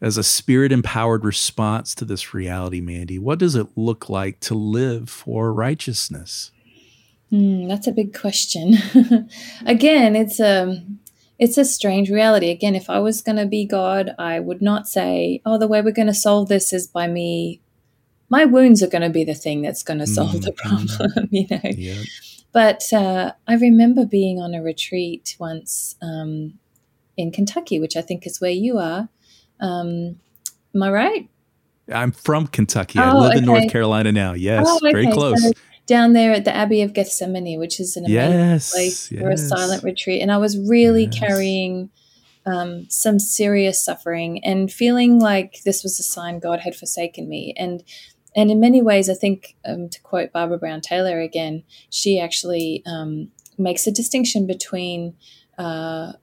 B: As a spirit empowered response to this reality, Mandy, what does it look like to live for righteousness?
C: Mm, that's a big question. Again, it's a it's a strange reality. Again, if I was going to be God, I would not say, "Oh, the way we're going to solve this is by me my wounds are going to be the thing that's going to solve mm-hmm. the problem, you know. Yeah. But uh, I remember being on a retreat once um, in Kentucky, which I think is where you are. Um, am I right?
B: I'm from Kentucky. Oh, I live okay. in North Carolina now. Yes, oh, okay. very close. So
C: down there at the Abbey of Gethsemani, which is an amazing yes, place yes. for a silent retreat. And I was really yes. carrying um, some serious suffering and feeling like this was a sign God had forsaken me. And and in many ways, I think, um, to quote Barbara Brown Taylor again, she actually um, makes a distinction between uh,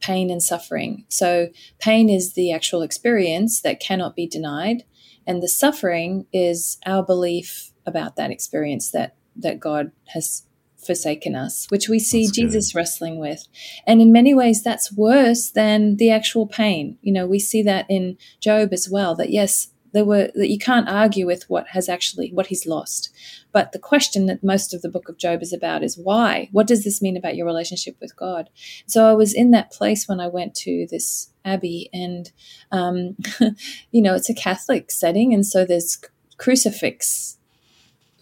C: pain and suffering. So, pain is the actual experience that cannot be denied, and the suffering is our belief about that experience that that God has forsaken us, which we see that's Jesus good. wrestling with. And in many ways, that's worse than the actual pain. You know, we see that in Job as well, that yes, there were that you can't argue with what has actually what he's lost. But the question that most of the book of job is about is why? What does this mean about your relationship with god? So i was in that place when i went to this abbey and um, you know it's a catholic setting and so there's crucifix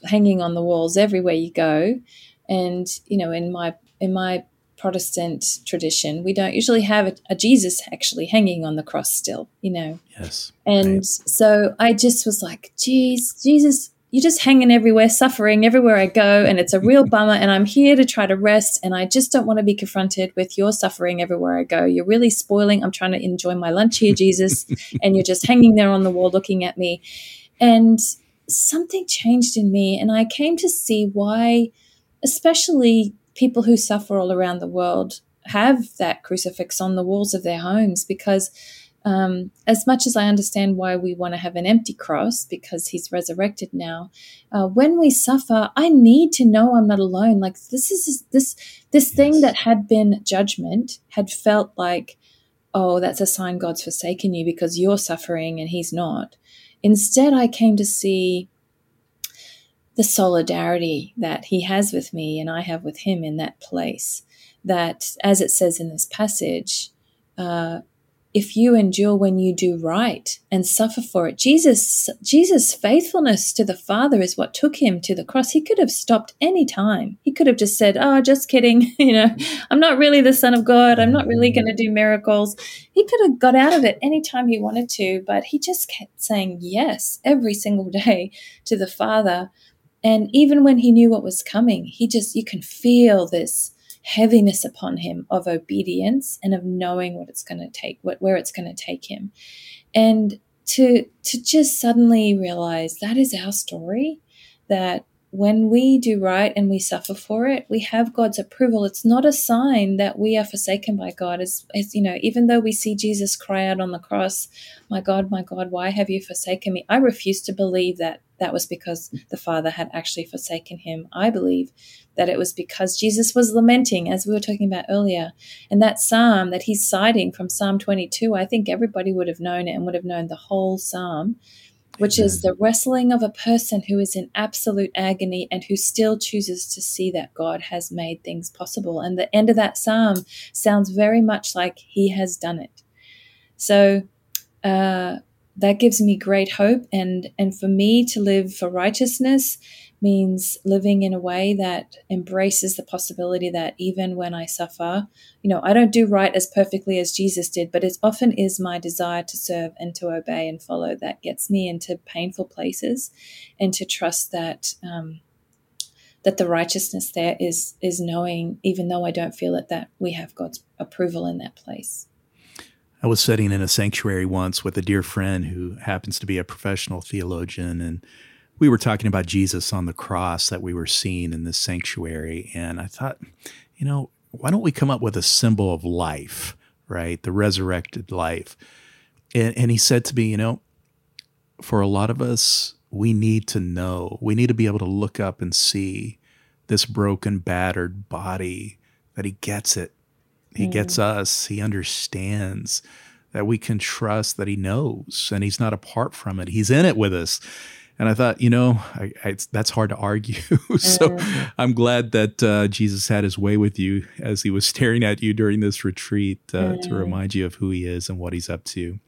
C: hanging on the walls everywhere you go. And you know in my in my Protestant tradition, we don't usually have a, a, Jesus actually hanging on the cross still, you know.
B: Yes.
C: And right. so I just was like, geez, Jesus, you're just hanging everywhere, suffering everywhere I go. And it's a real bummer. And I'm here to try to rest. And I just don't want to be confronted with your suffering everywhere I go. You're really spoiling. I'm trying to enjoy my lunch here, Jesus. and you're just hanging there on the wall looking at me. And something changed in me. And I came to see why, especially people who suffer all around the world have that crucifix on the walls of their homes because um, as much as I understand why we want to have an empty cross because he's resurrected now, uh, when we suffer, I need to know I'm not alone. Like this is this this thing that had been judgment had felt like, oh, that's a sign God's forsaken you because you're suffering and He's not. Instead, I came to see the solidarity that he has with me and I have with him in that place. That, as it says in this passage, uh, if you endure when you do right and suffer for it jesus jesus faithfulness to the father is what took him to the cross. He could have stopped any time. He could have just said oh just kidding you know. I'm not really the son of god. I'm not really going to do miracles. He could have got out of it any time he wanted to but he just kept saying yes every single day to the father and even when he knew what was coming he just you can feel this heaviness upon him of obedience and of knowing what it's going to take, what where it's going to take him, and to to just suddenly realize that is our story, that when we do right and we suffer for it, we have God's approval. It's not a sign that we are forsaken by God. As, as you know, even though we see Jesus cry out on the cross, "My God, my God, why have you forsaken me?" I refuse to believe that that was because the Father had actually forsaken him. I believe that it was because Jesus was lamenting, as we were talking about earlier. And that psalm that he's citing from Psalm 22, I think everybody would have known it and would have known the whole psalm, which Amen. is the wrestling of a person who is in absolute agony and who still chooses to see that God has made things possible. And the end of that psalm sounds very much like he has done it. So, uh, that gives me great hope and and for me to live for righteousness means living in a way that embraces the possibility that even when I suffer, you know, I don't do right as perfectly as Jesus did, but it often is my desire to serve and to obey and follow that gets me into painful places, and to trust that um, that the righteousness there is is knowing, even though I don't feel it, that we have God's approval in that place.
B: I was sitting in a sanctuary once with a dear friend who happens to be a professional theologian, and we were talking about Jesus on the cross that we were seeing in this sanctuary. And I thought, you know, why don't we come up with a symbol of life, right? The resurrected life. And, and he said to me, you know, for a lot of us, we need to know, we need to be able to look up and see this broken, battered body that he gets it he mm. gets us. He understands that we can trust that he knows and he's not apart from it. He's in it with us. And I thought, you know, I, I, that's hard to argue. so mm. I'm glad that uh, Jesus had his way with you as he was staring at you during this retreat uh, mm. to remind you of who he is and what he's up to.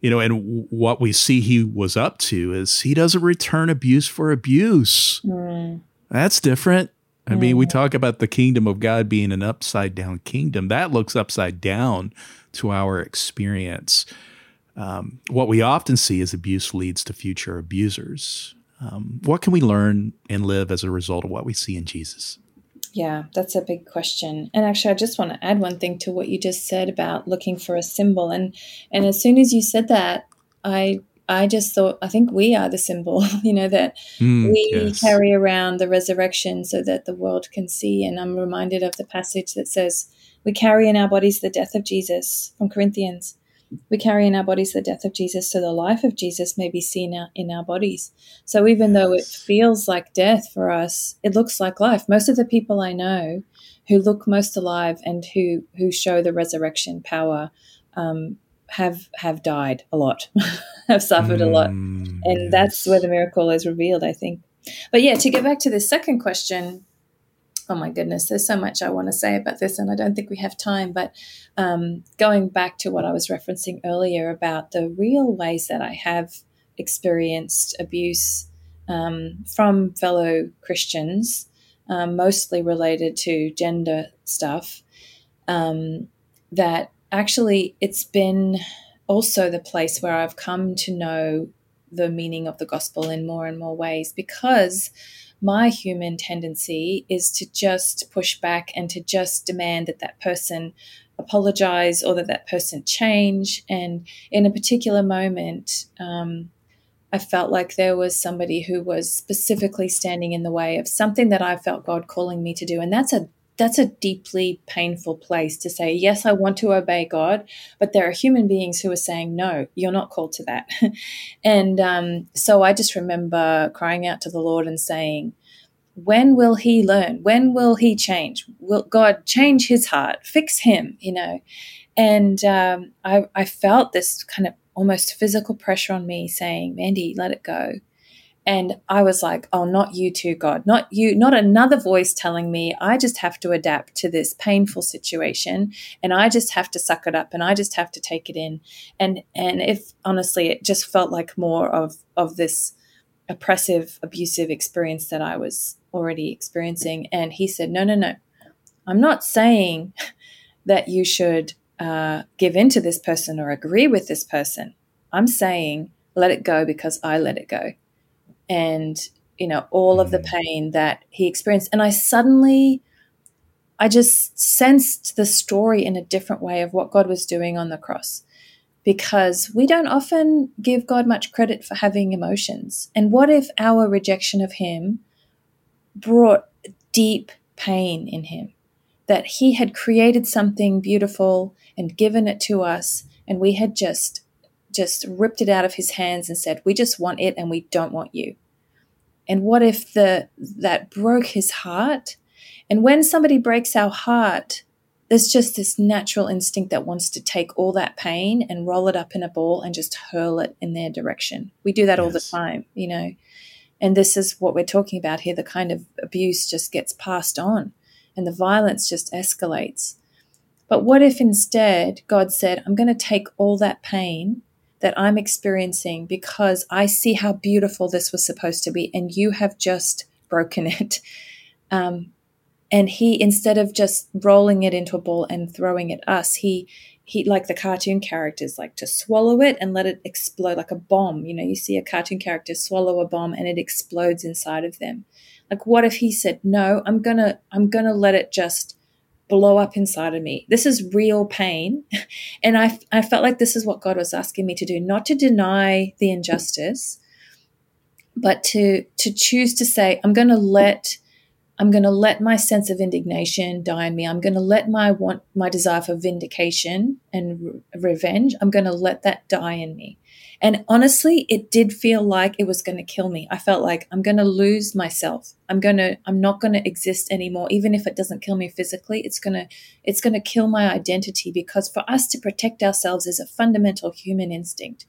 B: You know, and w- what we see he was up to is he doesn't return abuse for abuse. Mm. That's different. I mean, we talk about the kingdom of God being an upside down kingdom. That looks upside down to our experience. Um, what we often see is abuse leads to future abusers. Um, what can we learn and live as a result of what we see in Jesus?
C: Yeah, that's a big question. And actually, I just want to add one thing to what you just said about looking for a symbol. And and as soon as you said that, I I just thought, I think we are the symbol, you know, that mm, we yes. carry around the resurrection so that the world can see. And I'm reminded of the passage that says, We carry in our bodies the death of Jesus from Corinthians. We carry in our bodies the death of Jesus so the life of Jesus may be seen in our bodies. So even though it feels like death for us, it looks like life. Most of the people I know who look most alive and who, who show the resurrection power um, have have died a lot, have suffered mm, a lot, mm, and yes. that's where the miracle is revealed. I think. But yeah, to get back to the second question, oh my goodness, there's so much I want to say about this, and I don't think we have time. But um, going back to what I was referencing earlier about the real ways that I have experienced abuse um, from fellow Christians, um, mostly related to gender stuff, um, that actually, it's been also the place where I've come to know the meaning of the gospel in more and more ways because my human tendency is to just push back and to just demand that that person apologize or that that person change. And in a particular moment, um, I felt like there was somebody who was specifically standing in the way of something that I felt God calling me to do. And that's a that's a deeply painful place to say, yes, I want to obey God, but there are human beings who are saying, no, you're not called to that. and um, so I just remember crying out to the Lord and saying, when will he learn? When will he change? Will God change his heart, fix him, you know? And um, I, I felt this kind of almost physical pressure on me saying, Mandy, let it go. And I was like, oh, not you too, God, not you, not another voice telling me I just have to adapt to this painful situation and I just have to suck it up and I just have to take it in. And and if honestly, it just felt like more of of this oppressive, abusive experience that I was already experiencing. And he said, no, no, no, I'm not saying that you should uh, give in to this person or agree with this person. I'm saying let it go because I let it go and you know all of the mm. pain that he experienced. And i suddenly i just sensed the story in a different way of what god was doing on the cross. Because we don't often give god much credit for having emotions. And what if our rejection of him brought deep pain in him? That he had created something beautiful and given it to us and we had just just ripped it out of his hands and said, "We just want it and we don't want you." And what if the that broke his heart? And when somebody breaks our heart, there's just this natural instinct that wants to take all that pain and roll it up in a ball and just hurl it in their direction. We do that yes. all the time, you know. And this is what we're talking about here. The kind of abuse just gets passed on and the violence just escalates. But what if instead God said, I'm going to take all that pain that I'm experiencing because I see how beautiful this was supposed to be, and you have just broken it. Um, and he, instead of just rolling it into a ball and throwing it us, he he like the cartoon characters like to swallow it and let it explode like a bomb. You know, you see a cartoon character swallow a bomb and it explodes inside of them. Like, what if he said, "No, I'm gonna I'm gonna let it just." Blow up inside of me. This is real pain. And I, I felt like this is what God was asking me to do, not to deny the injustice, but to, to choose to say, I'm going to let, I'm to let my sense of indignation die in me. I'm going to let my want, my desire for vindication and re- revenge, I'm going to let that die in me. And honestly, it did feel like it was going to kill me. I felt like I'm going to lose myself. I'm going to I'm not going to exist anymore even if it doesn't kill me physically. It's going to it's going to kill my identity because for us to protect ourselves is a fundamental human instinct.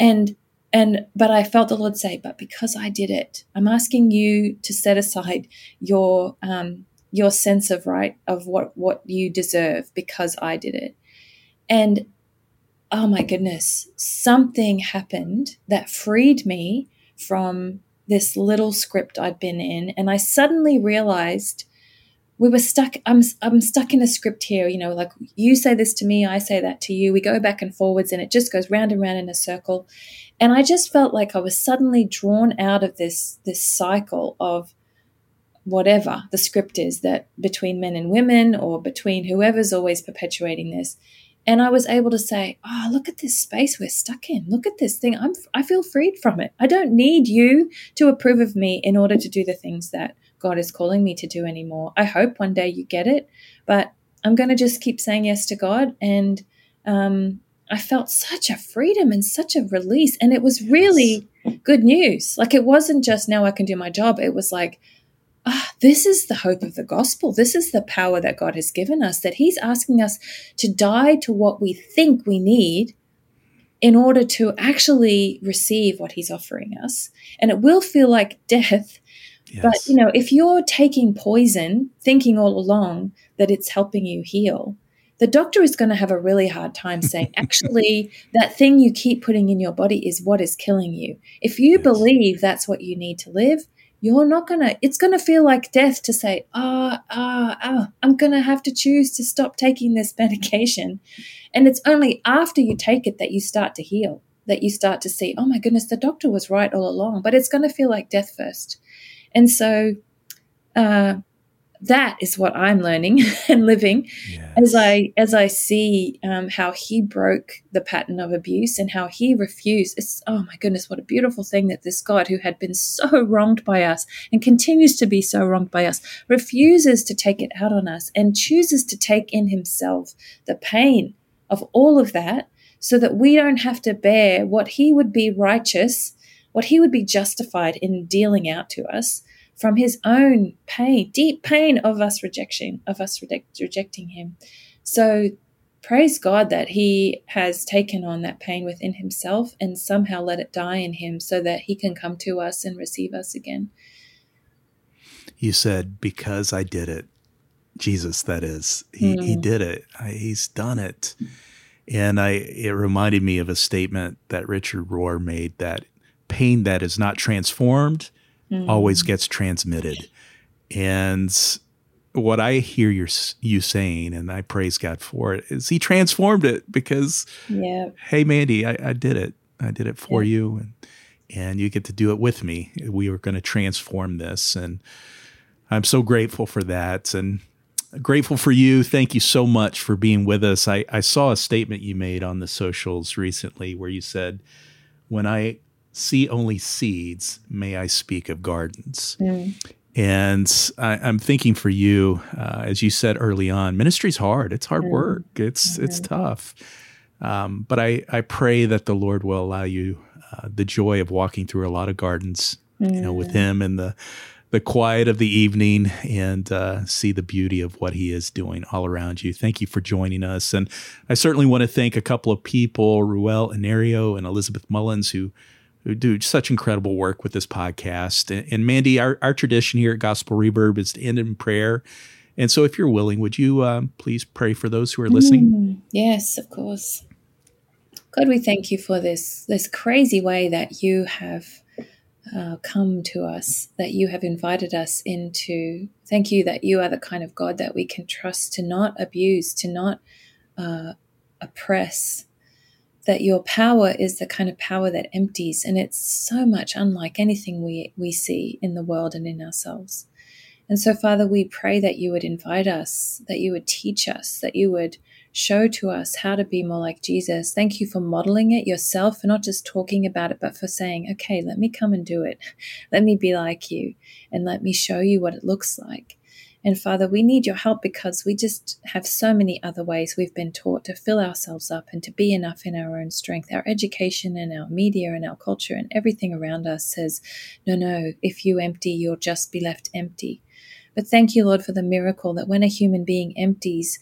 C: And and but I felt the Lord say, but because I did it, I'm asking you to set aside your um your sense of right of what what you deserve because I did it. And oh my goodness, something happened that freed me from this little script I'd been in. And I suddenly realized we were stuck. I'm, I'm stuck in a script here, you know, like you say this to me, I say that to you. We go back and forwards and it just goes round and round in a circle. And I just felt like I was suddenly drawn out of this, this cycle of whatever the script is that between men and women or between whoever's always perpetuating this and I was able to say, "Oh, look at this space we're stuck in. Look at this thing. I'm I feel freed from it. I don't need you to approve of me in order to do the things that God is calling me to do anymore. I hope one day you get it, but I'm going to just keep saying yes to God and um, I felt such a freedom and such a release. And it was really good news. Like it wasn't just now I can do my job. It was like, ah, this is the hope of the gospel. This is the power that God has given us, that He's asking us to die to what we think we need in order to actually receive what He's offering us. And it will feel like death. Yes. But, you know, if you're taking poison, thinking all along that it's helping you heal, the doctor is going to have a really hard time saying, actually, that thing you keep putting in your body is what is killing you. If you yes. believe that's what you need to live, you're not to, it's to feel like death to say, ah, ah, ah, I'm to have to choose to stop taking this medication. And it's only after you take it that you start to heal, that you start to see, oh my goodness, the doctor was right all along. But it's to feel like death first. And so, uh, that is what I'm learning and living yes. as I as I see um, how he broke the pattern of abuse and how he refused. It's oh my goodness, what a beautiful thing that this God who had been so wronged by us and continues to be so wronged by us refuses to take it out on us and chooses to take in himself the pain of all of that so that we don't have to bear what he would be righteous, what he would be justified in dealing out to us from his own pain, deep pain of us rejection, of us reject, rejecting him. So praise God that he has taken on that pain within himself and somehow let it die in him so that he can come to us and receive us again.
B: You said, because I did it. Jesus, that is. He, mm. he did it. I, he's done it. And I it reminded me of a statement that Richard Rohr made that pain that is not transformed mm. always gets transmitted. And what I hear you you saying, and I praise God for it, is He transformed it because, yeah. hey, Mandy, I, I did it. I did it for yeah. you, and and you get to do it with me. We are going to transform this, and I'm so grateful for that, and grateful for you. Thank you so much for being with us. I, I saw a statement you made on the socials recently where you said, "When I see only seeds, may I speak of gardens." Mm. And I, am thinking for you, uh, as you said early on, ministry's hard. It's hard mm. work. It's mm-hmm. it's tough. Um, but I I pray that the Lord will allow you uh, the joy of walking through a lot of gardens, mm. you know, with mm. Him and the the quiet of the evening and uh, see the beauty of what he is doing all around you. Thank you for joining us. And I certainly want to thank a couple of people, Ruel Inario and Elizabeth Mullins, who who do such incredible work with this podcast. And, and Mandy, our, our tradition here at Gospel Reverb is to end in prayer. And so, if you're willing, would you um, please pray for those who are listening? Mm,
C: yes, of course. God, we thank you for this this crazy way that you have uh, come to us, that you have invited us into. Thank you that you are the kind of God that we can trust to not abuse, to not uh, oppress, that your power is the kind of power that empties, and it's so much unlike anything we, we see in the world and in ourselves. And so, Father, we pray that you would invite us, that you would teach us, that you would show to us how to be more like Jesus. Thank you for modeling it yourself, for not just talking about it, but for saying, okay, let me come and do it. Let me be like you, and let me show you what it looks like. And Father, we need your help because we just have so many other ways we've been taught to fill ourselves up and to be enough in our own strength. Our education and our media and our culture and everything around us says, no, no, if you empty, you'll just be left empty. But thank you, Lord, for the miracle that when a human being empties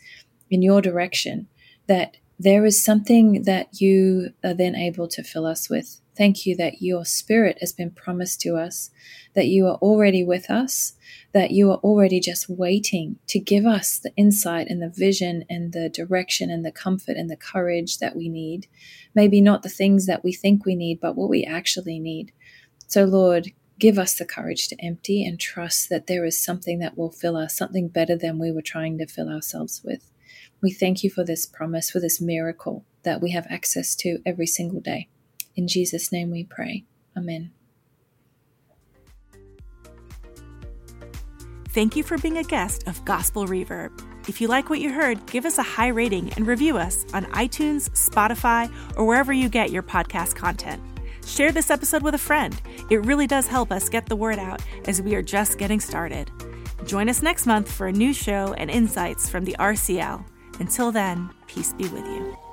C: in your direction, that there is something that you are then able to fill us with. Thank you that your spirit has been promised to us, that you are already with us, that you are already just waiting to give us the insight and the vision and the direction and the comfort and the courage that we need. Maybe not the things that we think we need, but what we actually need. So, Lord, give us the courage to empty and trust that there is something that will fill us, something better than we were trying to fill ourselves with. We thank you for this promise, for this miracle that we have access to every single day. In Jesus' name we pray. Amen.
A: Thank you for being a guest of Gospel Reverb. If you like what you heard, give us a high rating and review us on iTunes, Spotify, or wherever you get your podcast content. Share this episode with a friend. It really does help us get the word out as we are just getting started. Join us next month for a new show and insights from the RCL. Until then, peace be with you.